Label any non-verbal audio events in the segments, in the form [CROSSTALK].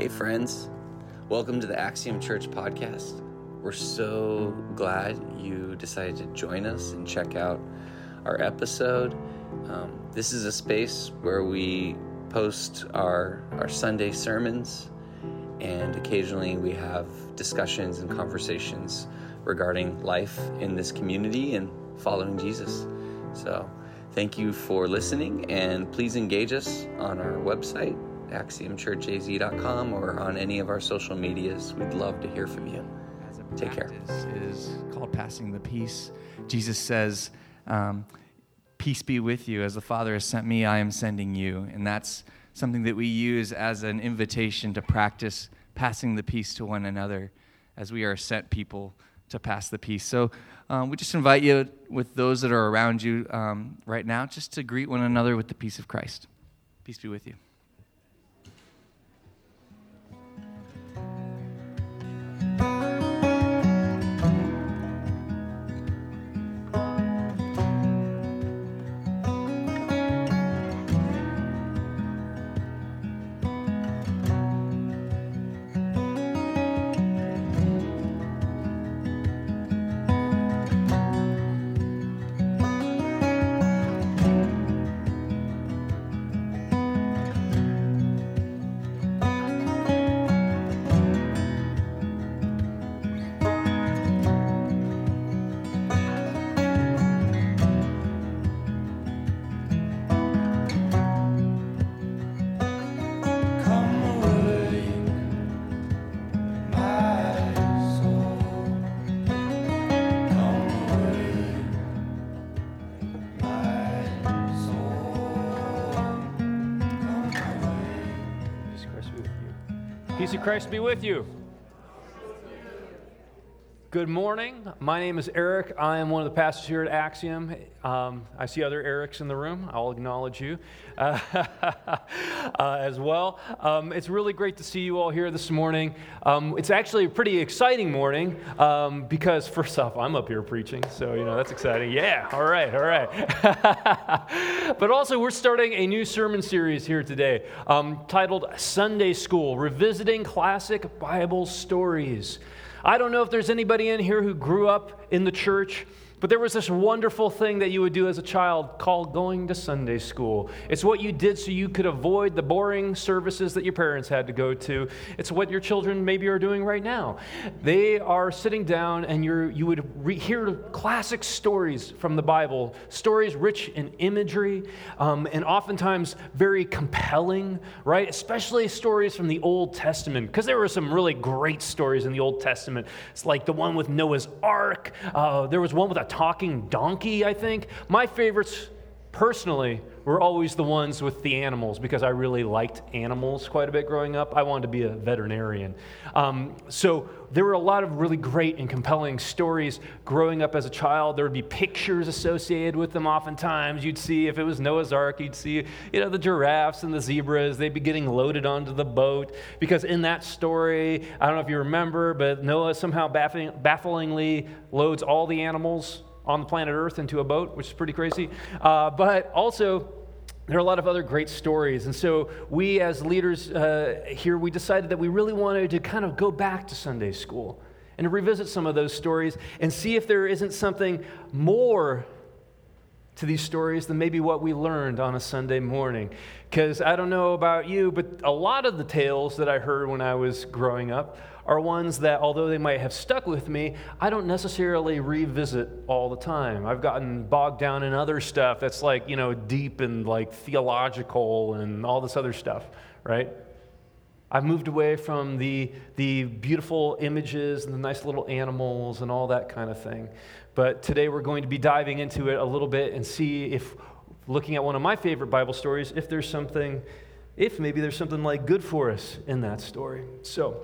Hey, friends. Welcome to the Axiom Church podcast. We're so glad you decided to join us and check out our episode. Um, this is a space where we post our, our Sunday sermons, and occasionally we have discussions and conversations regarding life in this community and following Jesus. So, thank you for listening, and please engage us on our website axiomchurchaz.com or on any of our social medias. We'd love to hear from you. Take care. This Is called passing the peace. Jesus says, um, "Peace be with you. As the Father has sent me, I am sending you." And that's something that we use as an invitation to practice passing the peace to one another, as we are sent people to pass the peace. So um, we just invite you, with those that are around you um, right now, just to greet one another with the peace of Christ. Peace be with you. Christ be with you. Good morning. My name is Erik. I am one of the pastors here at Axiom. Um, I see other Erics in the room. I'll acknowledge you uh, [LAUGHS] uh, as well. Um, it's really great to see you all here this morning. Um, it's actually a pretty exciting morning um, because, first off, I'm up here preaching, so you know that's exciting. Yeah, all right, all right. [LAUGHS] but also, we're starting a new sermon series here today um, titled Sunday School Revisiting Classic Bible Stories. I don't know if there's anybody in here who grew up in the church but there was this wonderful thing that you would do as a child called going to Sunday school. It's what you did so you could avoid the boring services that your parents had to go to. It's what your children maybe are doing right now. They are sitting down and you're, you would re- hear classic stories from the Bible, stories rich in imagery um, and oftentimes very compelling, right? Especially stories from the Old Testament, because there were some really great stories in the Old Testament. It's like the one with Noah's Ark. Uh, there was one with a talking donkey, I think. My favorites, personally, were always the ones with the animals because I really liked animals quite a bit growing up. I wanted to be a veterinarian. Um, so there were a lot of really great and compelling stories growing up as a child. There would be pictures associated with them oftentimes. You'd see, if it was Noah's Ark, you'd see, you know, the giraffes and the zebras. They'd be getting loaded onto the boat because in that story, I don't know if you remember, but Noah somehow baffling, bafflingly loads all the animals on the planet Earth into a boat, which is pretty crazy. Uh, but also, there are a lot of other great stories. And so, we as leaders uh, here, we decided that we really wanted to kind of go back to Sunday school and to revisit some of those stories and see if there isn't something more to these stories than maybe what we learned on a Sunday morning. Because I don't know about you, but a lot of the tales that I heard when I was growing up are ones that, although they might have stuck with me, I don't necessarily revisit all the time. I've gotten bogged down in other stuff that's like, you know, deep and like theological and all this other stuff, right? I've moved away from the, the beautiful images and the nice little animals and all that kind of thing. But today we're going to be diving into it a little bit and see if, looking at one of my favorite Bible stories, if there's something, if maybe there's something like good for us in that story. So,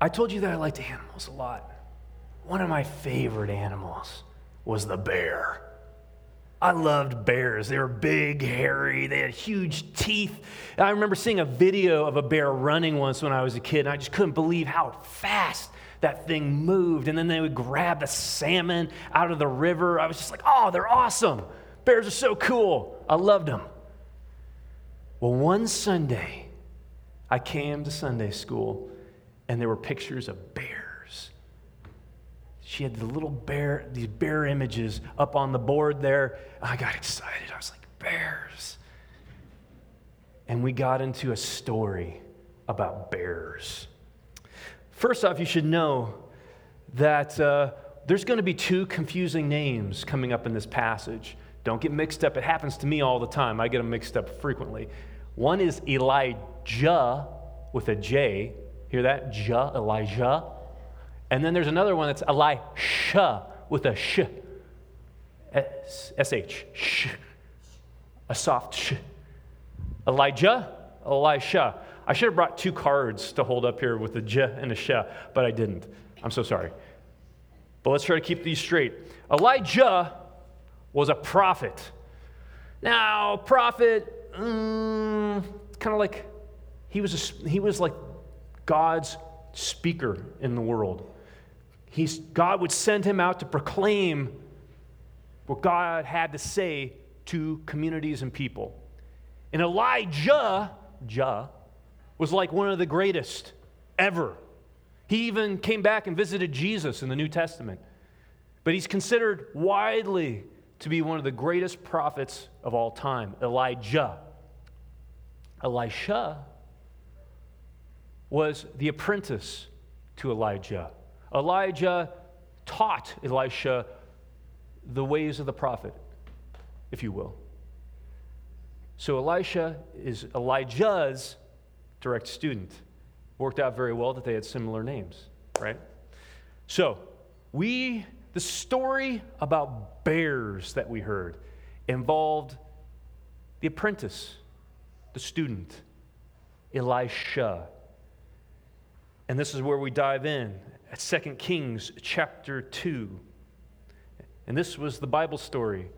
I told you that I liked animals a lot. One of my favorite animals was the bear. I loved bears. They were big, hairy, they had huge teeth. And I remember seeing a video of a bear running once when I was a kid, and I just couldn't believe how fast that thing moved. And then they would grab the salmon out of the river. I was just like, oh, they're awesome. Bears are so cool. I loved them. Well, one Sunday, I came to Sunday school and there were pictures of bears. She had the little bear, these bear images up on the board there. I got excited. I was like, bears. And we got into a story about bears. First off, you should know that uh, there's going to be two confusing names coming up in this passage. Don't get mixed up. It happens to me all the time. I get them mixed up frequently. One is Elijah with a J. Hear that? Ja, Elijah. And then there's another one that's Elisha with a sh. S-H. Sh. A soft sh. Elijah, Elisha. I should have brought two cards to hold up here with a j and a sh, but I didn't. I'm so sorry. But let's try to keep these straight. Elijah was a prophet. Now, prophet, mm, kind of like he was, a, he was like God's speaker in the world. He's, God would send him out to proclaim what God had to say to communities and people. And Elijah, Jah, was like one of the greatest ever. He even came back and visited Jesus in the New Testament. But he's considered widely to be one of the greatest prophets of all time, Elijah. Elisha was the apprentice to Elijah. Elijah taught Elisha the ways of the prophet, if you will. So Elisha is Elijah's direct student. Worked out very well that they had similar names, right? So, we the story about bears that we heard involved the apprentice, the student, Elisha. And this is where we dive in at 2 Kings chapter 2. And this was the Bible story,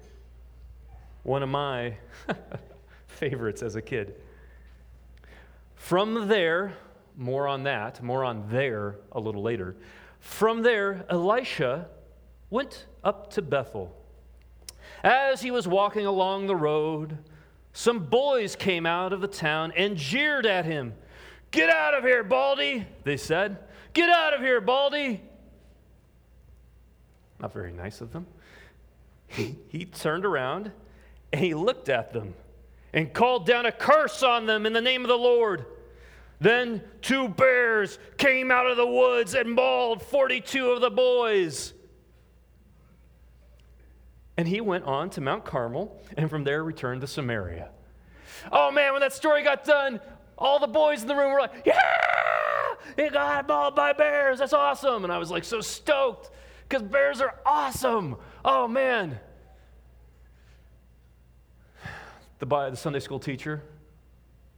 one of my [LAUGHS] favorites as a kid. From there, more on that, more on there a little later. From there, Elisha went up to Bethel. As he was walking along the road, some boys came out of the town and jeered at him. Get out of here, Baldy, they said. Get out of here, Baldy. Not very nice of them. He, he turned around and he looked at them and called down a curse on them in the name of the Lord. Then two bears came out of the woods and mauled 42 of the boys. And he went on to Mount Carmel and from there returned to Samaria. Oh man, when that story got done, all the boys in the room were like, Yeah, he got mauled by bears. That's awesome. And I was like so stoked because bears are awesome. Oh man. The, the Sunday school teacher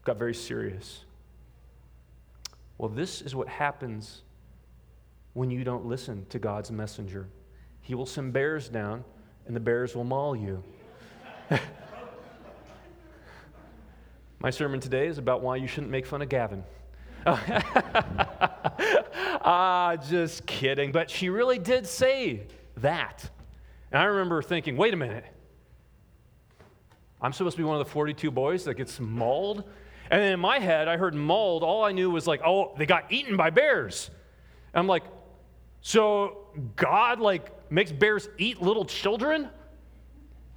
got very serious. Well, this is what happens when you don't listen to God's messenger. He will send bears down and the bears will maul you. [LAUGHS] My sermon today is about why you shouldn't make fun of Gavin. [LAUGHS] ah, just kidding. But she really did say that. And I remember thinking, wait a minute. I'm supposed to be one of the 42 boys that gets mauled? And then in my head, I heard mauled. All I knew was like, oh, they got eaten by bears. And I'm like, so God, like, makes bears eat little children?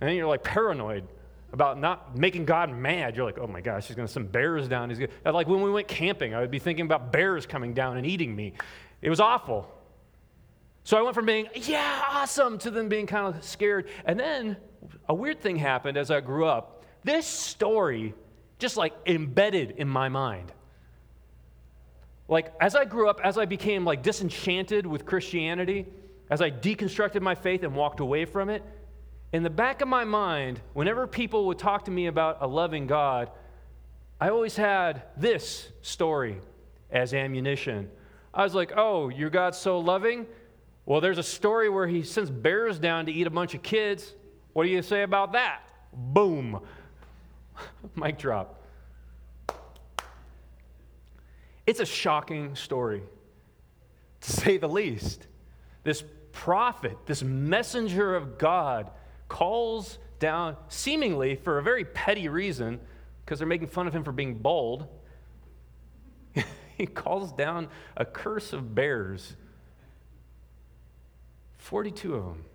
And then you're like paranoid about not making God mad. You're like, oh my gosh, he's going to send bears down. He's gonna... Like when we went camping, I would be thinking about bears coming down and eating me. It was awful. So I went from being, yeah, awesome, to then being kind of scared. And then a weird thing happened as I grew up. This story just like embedded in my mind. Like as I grew up, as I became like disenchanted with Christianity, as I deconstructed my faith and walked away from it, in the back of my mind, whenever people would talk to me about a loving God, I always had this story as ammunition. I was like, oh, your God's so loving? Well, there's a story where he sends bears down to eat a bunch of kids. What do you say about that? Boom. [LAUGHS] Mic drop. It's a shocking story, to say the least. This prophet, this messenger of God, calls down, seemingly for a very petty reason, because they're making fun of him for being bald. [LAUGHS] he calls down a curse of bears. 42 of them.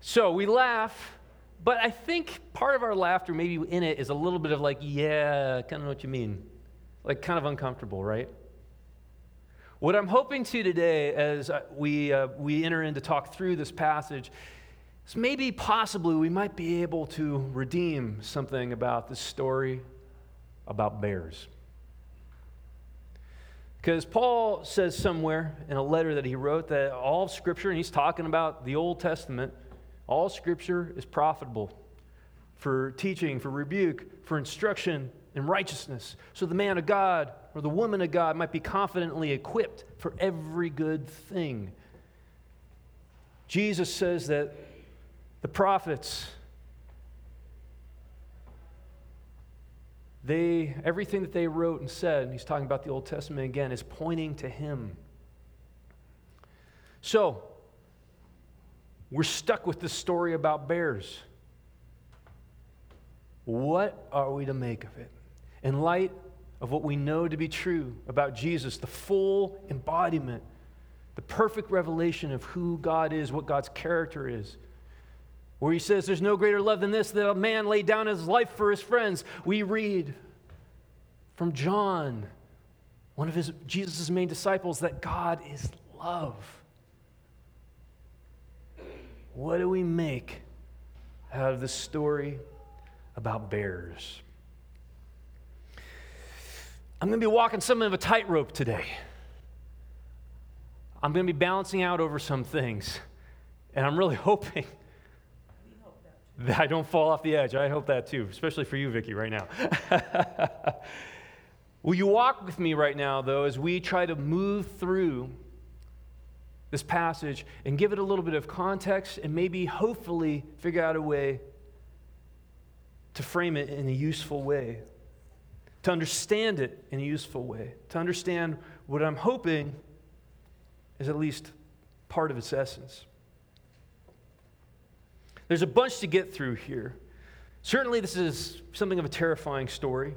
So we laugh, but I think part of our laughter, maybe in it, is a little bit of like, yeah, kind of know what you mean. Like, kind of uncomfortable, right? What I'm hoping to today, as we, uh, we enter in to talk through this passage, is maybe possibly we might be able to redeem something about this story about bears. Because Paul says somewhere in a letter that he wrote that all Scripture, and he's talking about the Old Testament, all Scripture is profitable for teaching, for rebuke, for instruction in righteousness, so the man of God or the woman of God might be confidently equipped for every good thing. Jesus says that the prophets, they, everything that they wrote and said, and he's talking about the Old Testament again, is pointing to him. So, we're stuck with this story about bears. What are we to make of it? In light of what we know to be true about Jesus, the full embodiment, the perfect revelation of who God is, what God's character is, where he says, There's no greater love than this, that a man laid down his life for his friends. We read from John, one of his, Jesus' main disciples, that God is love. What do we make out of the story about bears? I'm going to be walking something of a tightrope today. I'm going to be balancing out over some things. And I'm really [LAUGHS] hoping that I don't fall off the edge. I hope that too, especially for you, Vicki, right now. [LAUGHS] Will you walk with me right now, though, as we try to move through this passage and give it a little bit of context and maybe, hopefully, figure out a way to frame it in a useful way, to understand it in a useful way, to understand what I'm hoping is at least part of its essence. There's a bunch to get through here. Certainly, this is something of a terrifying story.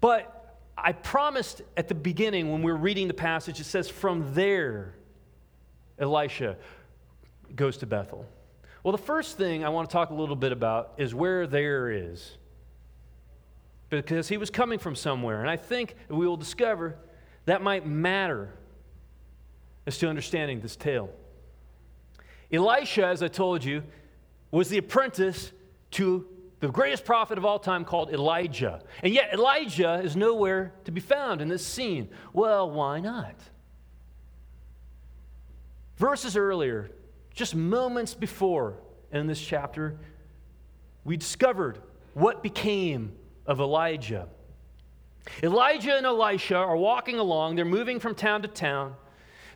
But I promised at the beginning when we were reading the passage, it says, From there, Elisha goes to Bethel. Well, the first thing I want to talk a little bit about is where there is. Because he was coming from somewhere. And I think we will discover that might matter as to understanding this tale. Elisha, as I told you, was the apprentice to the greatest prophet of all time called Elijah. And yet, Elijah is nowhere to be found in this scene. Well, why not? Verses earlier, just moments before in this chapter, we discovered what became of Elijah. Elijah and Elisha are walking along, they're moving from town to town.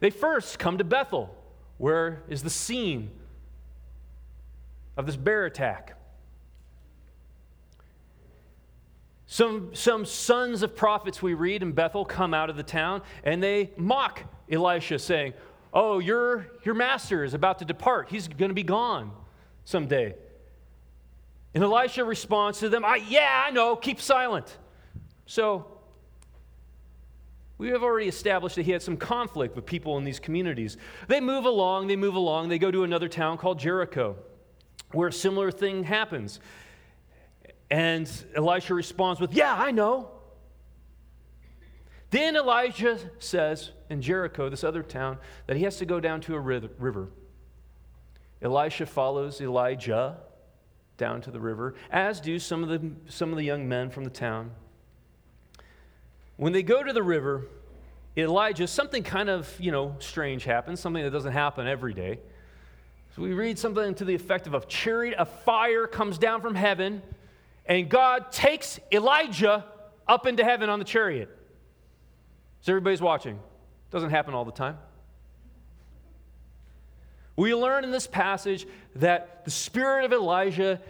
They first come to Bethel, where is the scene of this bear attack. Some, some sons of prophets we read in Bethel come out of the town and they mock Elisha, saying, Oh, your, your master is about to depart. He's going to be gone someday. And Elisha responds to them, I, Yeah, I know, keep silent. So, we have already established that he had some conflict with people in these communities. They move along, they move along, they go to another town called Jericho, where a similar thing happens. And Elisha responds with, Yeah, I know. Then Elijah says in Jericho, this other town, that he has to go down to a river. Elisha follows Elijah down to the river, as do some of the, some of the young men from the town. When they go to the river, Elijah, something kind of, you know, strange happens, something that doesn't happen every day. So we read something to the effect of a chariot of fire comes down from heaven and God takes Elijah up into heaven on the chariot. So everybody's watching. Doesn't happen all the time. We learn in this passage that the spirit of Elijah,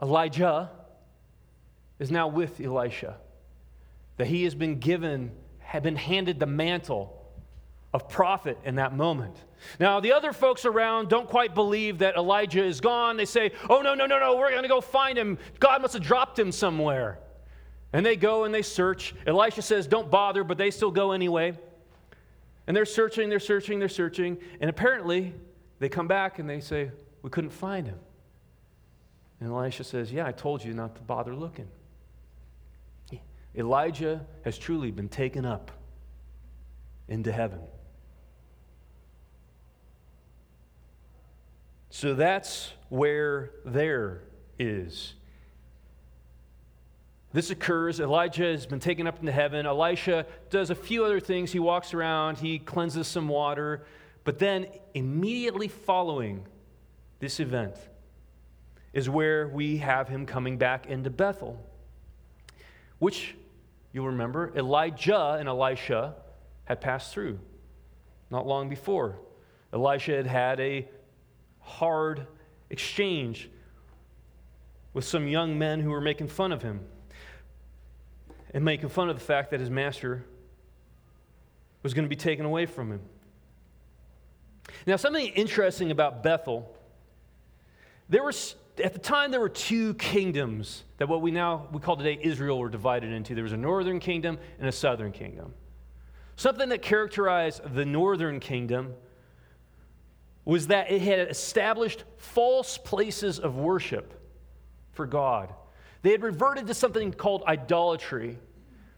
Elijah, is now with Elisha. That he has been given, had been handed the mantle of prophet in that moment. Now, the other folks around don't quite believe that Elijah is gone. They say, oh, no, no, no, no, we're going to go find him. God must have dropped him somewhere. And they go and they search. Elisha says, Don't bother, but they still go anyway. And they're searching, they're searching, they're searching. And apparently, they come back and they say, We couldn't find him. And Elisha says, Yeah, I told you not to bother looking. Elijah has truly been taken up into heaven. So that's where there is. This occurs. Elijah has been taken up into heaven. Elisha does a few other things. He walks around, he cleanses some water. But then, immediately following this event, is where we have him coming back into Bethel, which you'll remember Elijah and Elisha had passed through not long before. Elisha had had a hard exchange with some young men who were making fun of him and making fun of the fact that his master was going to be taken away from him. Now, something interesting about Bethel, there was at the time there were two kingdoms that what we now we call today Israel were divided into. There was a northern kingdom and a southern kingdom. Something that characterized the northern kingdom was that it had established false places of worship for God. They had reverted to something called idolatry,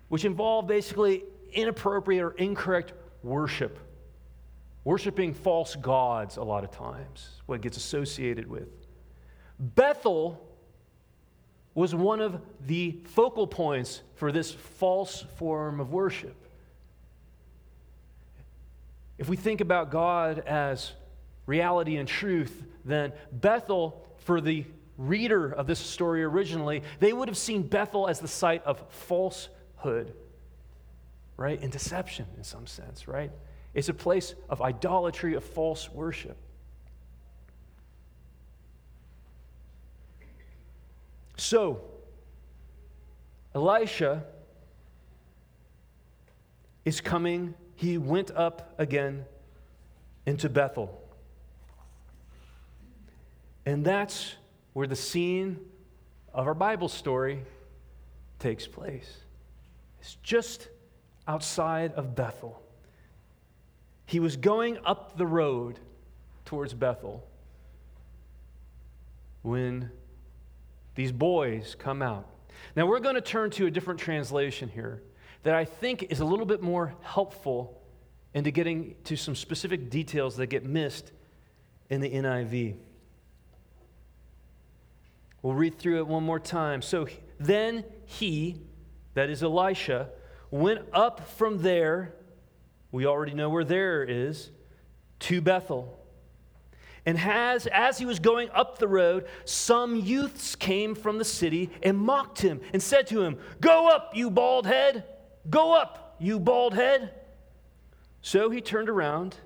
which involved basically inappropriate or incorrect worship. Worshiping false gods, a lot of times, what gets associated with. Bethel was one of the focal points for this false form of worship. If we think about God as reality and truth, then Bethel, for the reader of this story originally, they would have seen Bethel as the site of falsehood, right? And deception in some sense, right? It's a place of idolatry, of false worship. So, Elisha is coming. He went up again into Bethel. And that's where the scene of our Bible story takes place. It's just outside of Bethel. He was going up the road towards Bethel when these boys come out. Now, we're going to turn to a different translation here that I think is a little bit more helpful into getting to some specific details that get missed in the NIV. We'll read through it one more time. So then he, that is Elisha, went up from there. We already know where there is, to Bethel. And has, as he was going up the road, some youths came from the city and mocked him and said to him, Go up, you bald head! Go up, you bald head! So he turned around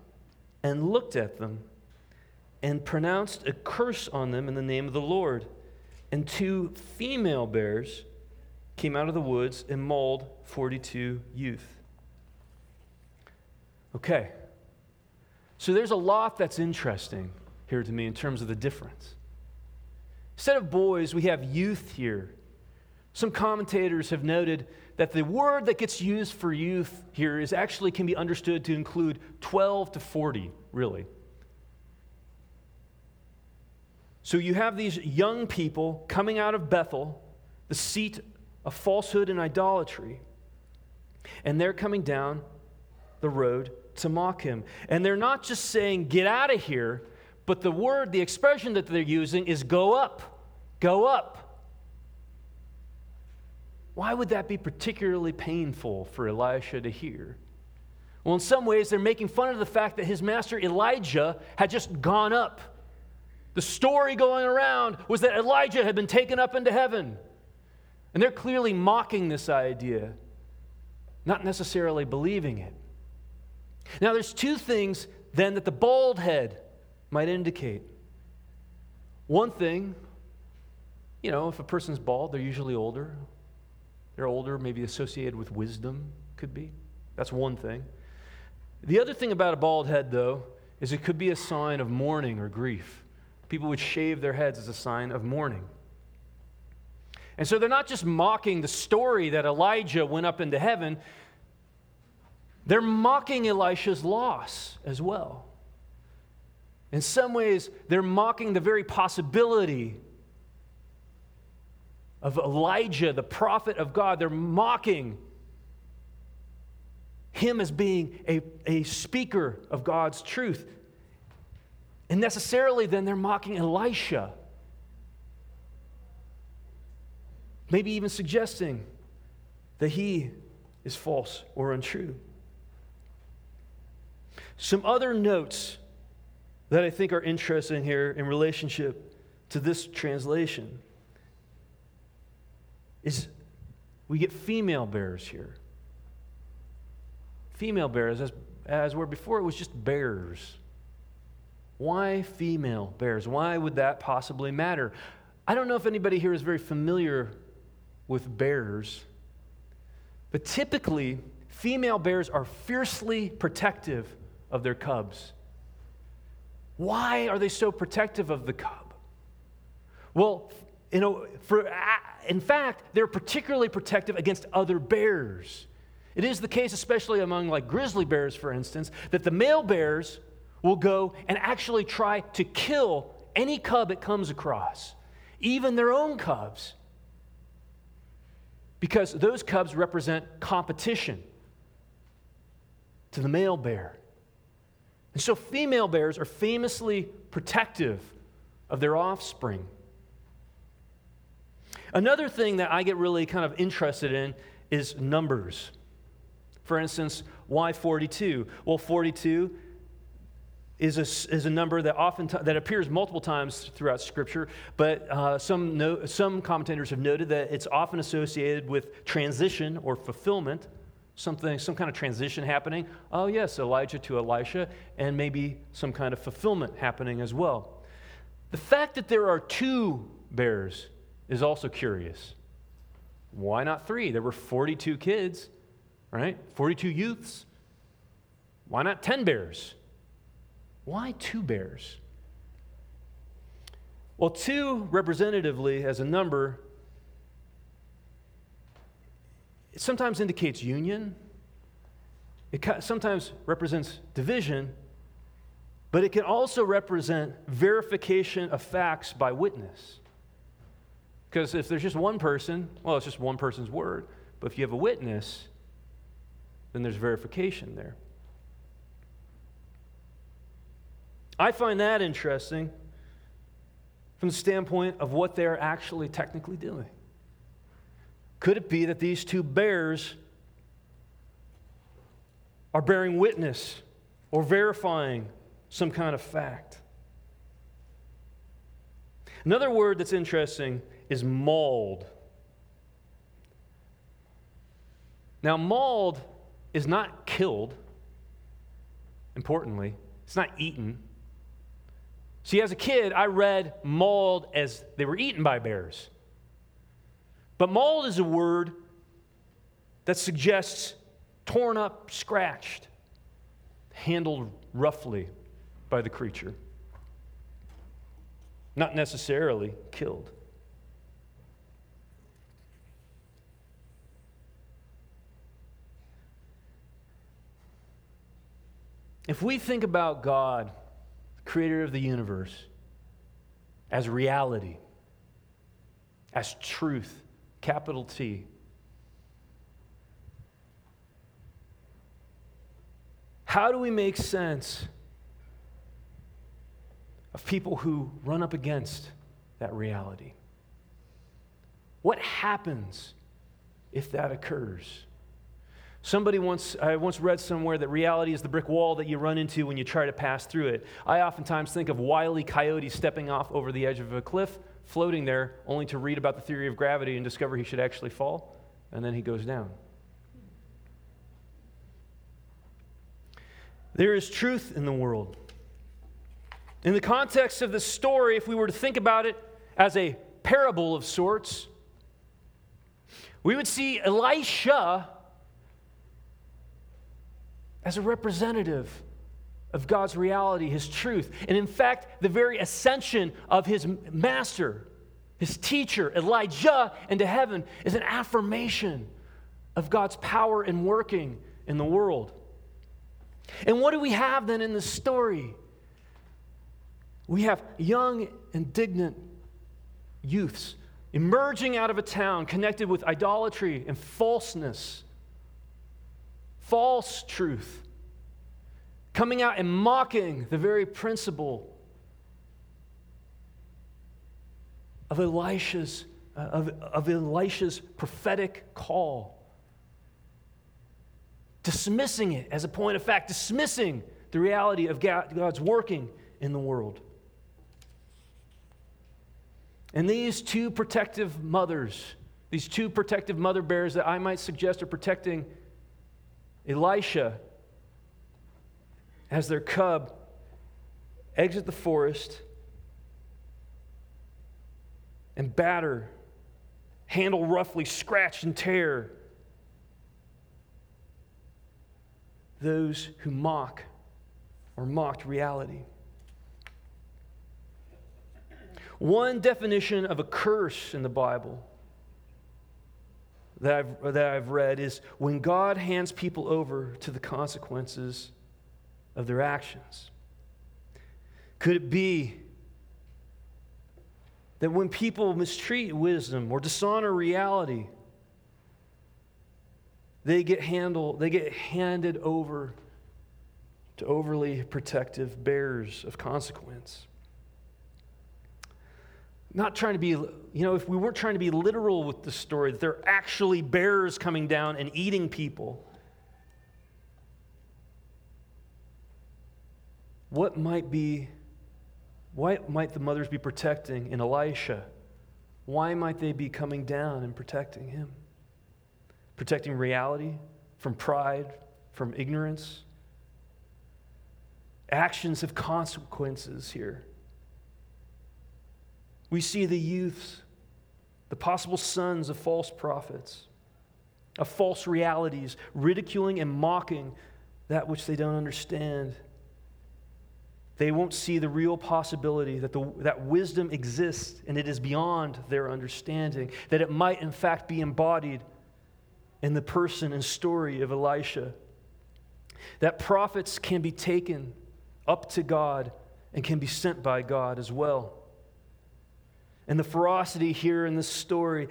and looked at them and pronounced a curse on them in the name of the Lord. And two female bears came out of the woods and mauled 42 youth. Okay. So there's a lot that's interesting here to me in terms of the difference. Instead of boys, we have youth here. Some commentators have noted that the word that gets used for youth here is actually can be understood to include 12 to 40, really. So you have these young people coming out of Bethel, the seat of falsehood and idolatry, and they're coming down the road to mock him. And they're not just saying, Get out of here, but the word, the expression that they're using is go up, go up. Why would that be particularly painful for Elisha to hear? Well, in some ways, they're making fun of the fact that his master Elijah had just gone up. The story going around was that Elijah had been taken up into heaven. And they're clearly mocking this idea, not necessarily believing it. Now, there's two things then that the bald head might indicate. One thing, you know, if a person's bald, they're usually older. They're older, maybe associated with wisdom, could be. That's one thing. The other thing about a bald head, though, is it could be a sign of mourning or grief. People would shave their heads as a sign of mourning. And so they're not just mocking the story that Elijah went up into heaven, they're mocking Elisha's loss as well. In some ways, they're mocking the very possibility of Elijah, the prophet of God. They're mocking him as being a, a speaker of God's truth. And necessarily, then they're mocking Elisha. Maybe even suggesting that he is false or untrue. Some other notes that I think are interesting here in relationship to this translation is we get female bears here. Female bears, as, as where before it was just bears. Why female bears? Why would that possibly matter? I don't know if anybody here is very familiar with bears, but typically, female bears are fiercely protective of their cubs. Why are they so protective of the cub? Well, you know, for, in fact, they're particularly protective against other bears. It is the case, especially among like grizzly bears, for instance, that the male bears will go and actually try to kill any cub it comes across, even their own cubs, because those cubs represent competition to the male bear. And so female bears are famously protective of their offspring. Another thing that I get really kind of interested in is numbers. For instance, why 42? Well, 42 is a, is a number that often that appears multiple times throughout Scripture, but uh, some, no, some commentators have noted that it's often associated with transition or fulfillment something, some kind of transition happening. Oh, yes, Elijah to Elisha, and maybe some kind of fulfillment happening as well. The fact that there are two bears is also curious. Why not three? There were 42 kids, right? 42 youths. Why not 10 bears? Why two bears? Well, two representatively as a number it sometimes indicates union, it sometimes represents division, but it can also represent verification of facts by witness. Because if there's just one person, well, it's just one person's word. But if you have a witness, then there's verification there. I find that interesting from the standpoint of what they're actually technically doing. Could it be that these two bears are bearing witness or verifying some kind of fact? Another word that's interesting is mauled. Now, mauled is not killed, importantly, it's not eaten. See, as a kid, I read mauled as they were eaten by bears. But mauled is a word that suggests torn up, scratched, handled roughly by the creature, not necessarily killed. If we think about God, creator of the universe, as reality, as truth, capital T. How do we make sense of people who run up against that reality? What happens if that occurs? Somebody once, I once read somewhere that reality is the brick wall that you run into when you try to pass through it. I oftentimes think of wily coyote stepping off over the edge of a cliff floating there only to read about the theory of gravity and discover he should actually fall, and then he goes down. There is truth in the world. In the context of the story, if we were to think about it as a parable of sorts, we would see Elisha as a representative of God's reality, His truth, and in fact, the very ascension of His master, his teacher, Elijah, into heaven is an affirmation of God's power and working in the world. And what do we have then in the story? We have young, indignant youths emerging out of a town connected with idolatry and falseness, false truth, coming out and mocking the very principle of Elisha's, uh, of, of Elisha's prophetic call. Dismissing it as a point of fact, dismissing the reality of God's working in the world. And these two protective mothers, these two protective mother bears that I might suggest are protecting Elisha as their cub, exit the forest and batter, handle roughly, scratch and tear those who mock or mocked reality. One definition of a curse in the Bible that I've, that I've read is when God hands people over to the consequences of their actions. Could it be that when people mistreat wisdom or dishonor reality, they get handled, they get handed over to overly protective bearers of consequence? Not trying to be, you know, if we weren't trying to be literal with the story, that there are actually bears coming down and eating people, what might be, why might the mothers be protecting in Elisha? Why might they be coming down and protecting him? Protecting reality from pride, from ignorance? Actions have consequences here. We see the youths, the possible sons of false prophets, of false realities, ridiculing and mocking that which they don't understand. They won't see the real possibility that, the, that wisdom exists and it is beyond their understanding, that it might, in fact, be embodied in the person and story of Elisha. That prophets can be taken up to God and can be sent by God as well. And the ferocity here in this story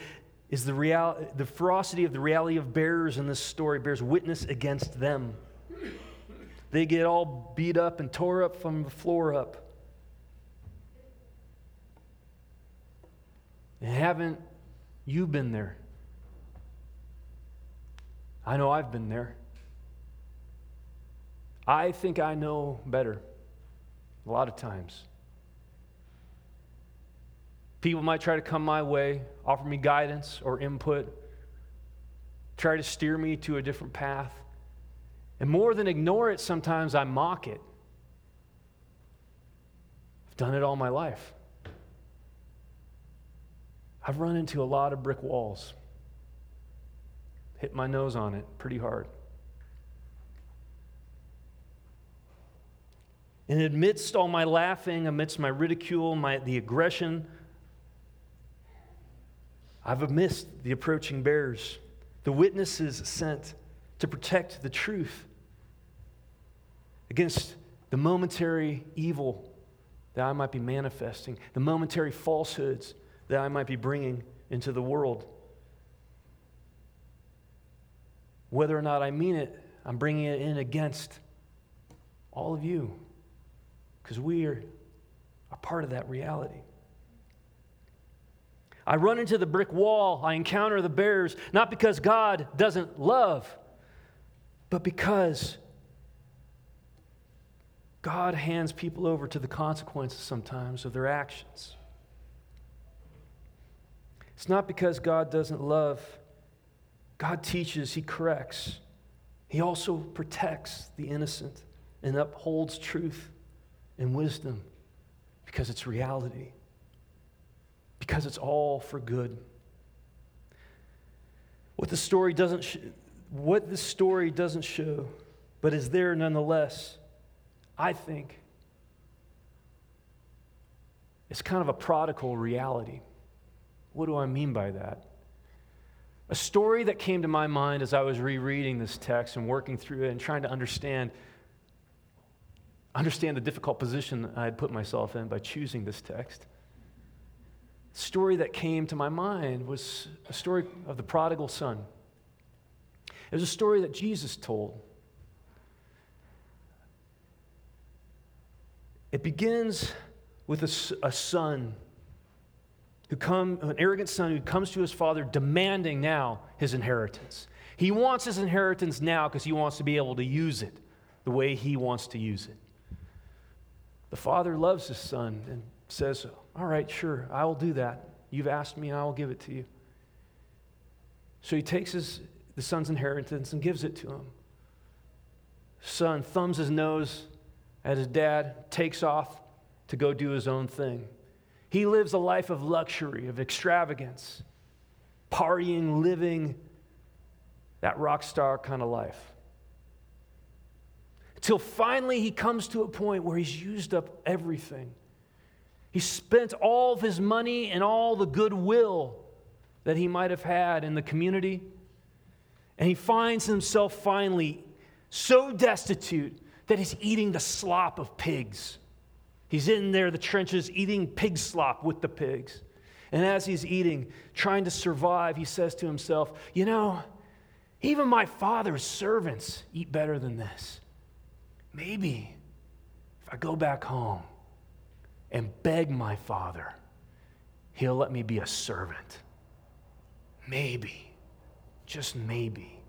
is the, real, the ferocity of the reality of bearers in this story bears witness against them. They get all beat up and tore up from the floor up. And haven't you been there? I know I've been there. I think I know better a lot of times. People might try to come my way, offer me guidance or input, try to steer me to a different path. And more than ignore it, sometimes I mock it. I've done it all my life. I've run into a lot of brick walls, hit my nose on it pretty hard. And amidst all my laughing, amidst my ridicule, my, the aggression, I've missed the approaching bears, the witnesses sent to protect the truth against the momentary evil that I might be manifesting, the momentary falsehoods that I might be bringing into the world. Whether or not I mean it, I'm bringing it in against all of you because we are a part of that reality. I run into the brick wall. I encounter the bears, not because God doesn't love, but because God hands people over to the consequences sometimes of their actions. It's not because God doesn't love, God teaches, He corrects. He also protects the innocent and upholds truth and wisdom because it's reality because it's all for good. What the story doesn't sh- what the story doesn't show, but is there nonetheless, I think it's kind of a prodigal reality. What do I mean by that? A story that came to my mind as I was rereading this text and working through it and trying to understand understand the difficult position I had put myself in by choosing this text. Story that came to my mind was a story of the prodigal son. It was a story that Jesus told. It begins with a, a son who come, an arrogant son who comes to his father demanding now his inheritance. He wants his inheritance now because he wants to be able to use it the way he wants to use it. The father loves his son and says, All right, sure, I will do that. You've asked me, I will give it to you. So he takes his, the son's inheritance and gives it to him. Son thumbs his nose at his dad, takes off to go do his own thing. He lives a life of luxury, of extravagance, partying, living that rock star kind of life. Till finally he comes to a point where he's used up everything. He spent all of his money and all the goodwill that he might have had in the community. And he finds himself finally so destitute that he's eating the slop of pigs. He's in there, the trenches, eating pig slop with the pigs. And as he's eating, trying to survive, he says to himself, You know, even my father's servants eat better than this. Maybe if I go back home and beg my father, he'll let me be a servant. Maybe, just maybe.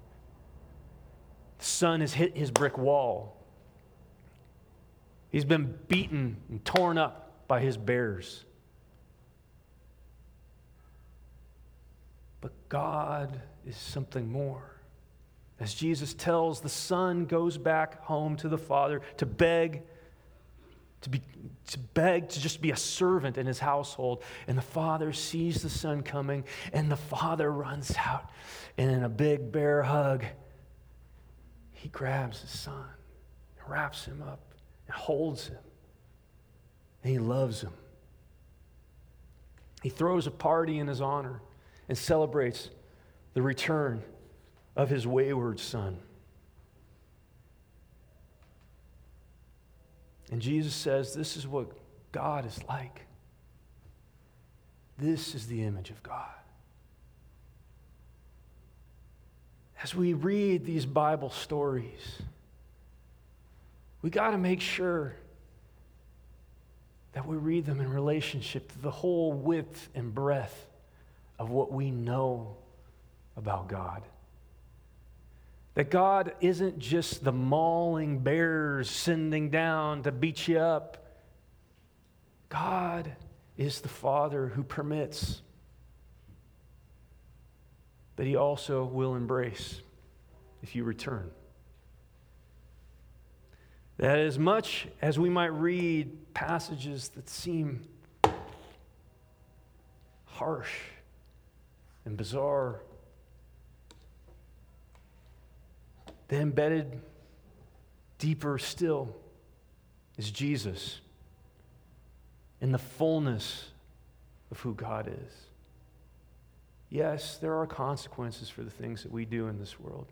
The son has hit his brick wall. He's been beaten and torn up by his bears. But God is something more. As Jesus tells, the son goes back home to the father to beg, to, be, to beg to just be a servant in his household. And the father sees the son coming, and the father runs out, and in a big bear hug, he grabs his son, wraps him up, and holds him. And he loves him. He throws a party in his honor and celebrates the return of his wayward son. And Jesus says, This is what God is like. This is the image of God. As we read these Bible stories, we got to make sure that we read them in relationship to the whole width and breadth of what we know about God. That God isn't just the mauling bears sending down to beat you up. God is the Father who permits, but He also will embrace if you return. That as much as we might read passages that seem harsh and bizarre, the embedded deeper still is Jesus in the fullness of who God is. Yes, there are consequences for the things that we do in this world.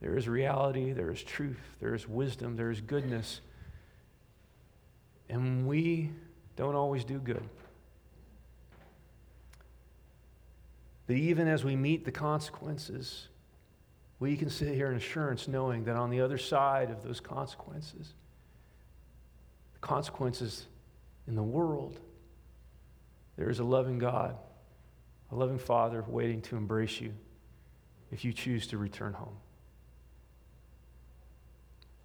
There is reality, there is truth, there is wisdom, there is goodness. And we don't always do good. But even as we meet the consequences, we can sit here in assurance knowing that on the other side of those consequences, the consequences in the world, there is a loving God, a loving Father waiting to embrace you if you choose to return home.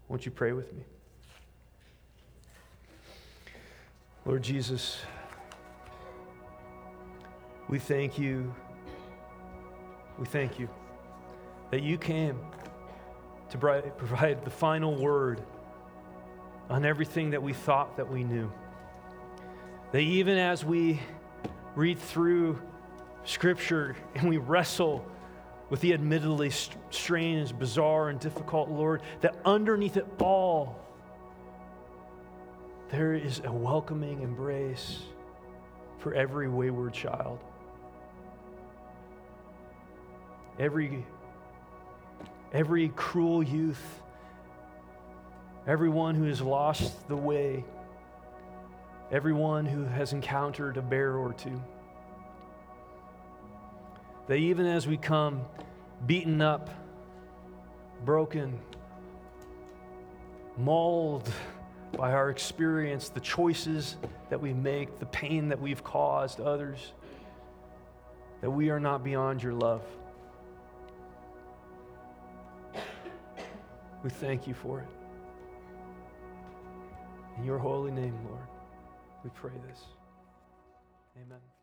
Won't you pray with me? Lord Jesus, we thank you. We thank you that you came to [LAUGHS] provide the final word on everything that we thought that we knew. That even as we read through Scripture and we wrestle with the admittedly strange, bizarre, and difficult, Lord, that underneath it all, there is a welcoming embrace for every wayward child. Every, every cruel youth, everyone who has lost the way, everyone who has encountered a bear or two. That even as we come beaten up, broken, mauled by our experience, the choices that we make, the pain that we've caused others, that we are not beyond your love. We thank you for it. In your holy name, Lord, we pray this. Amen.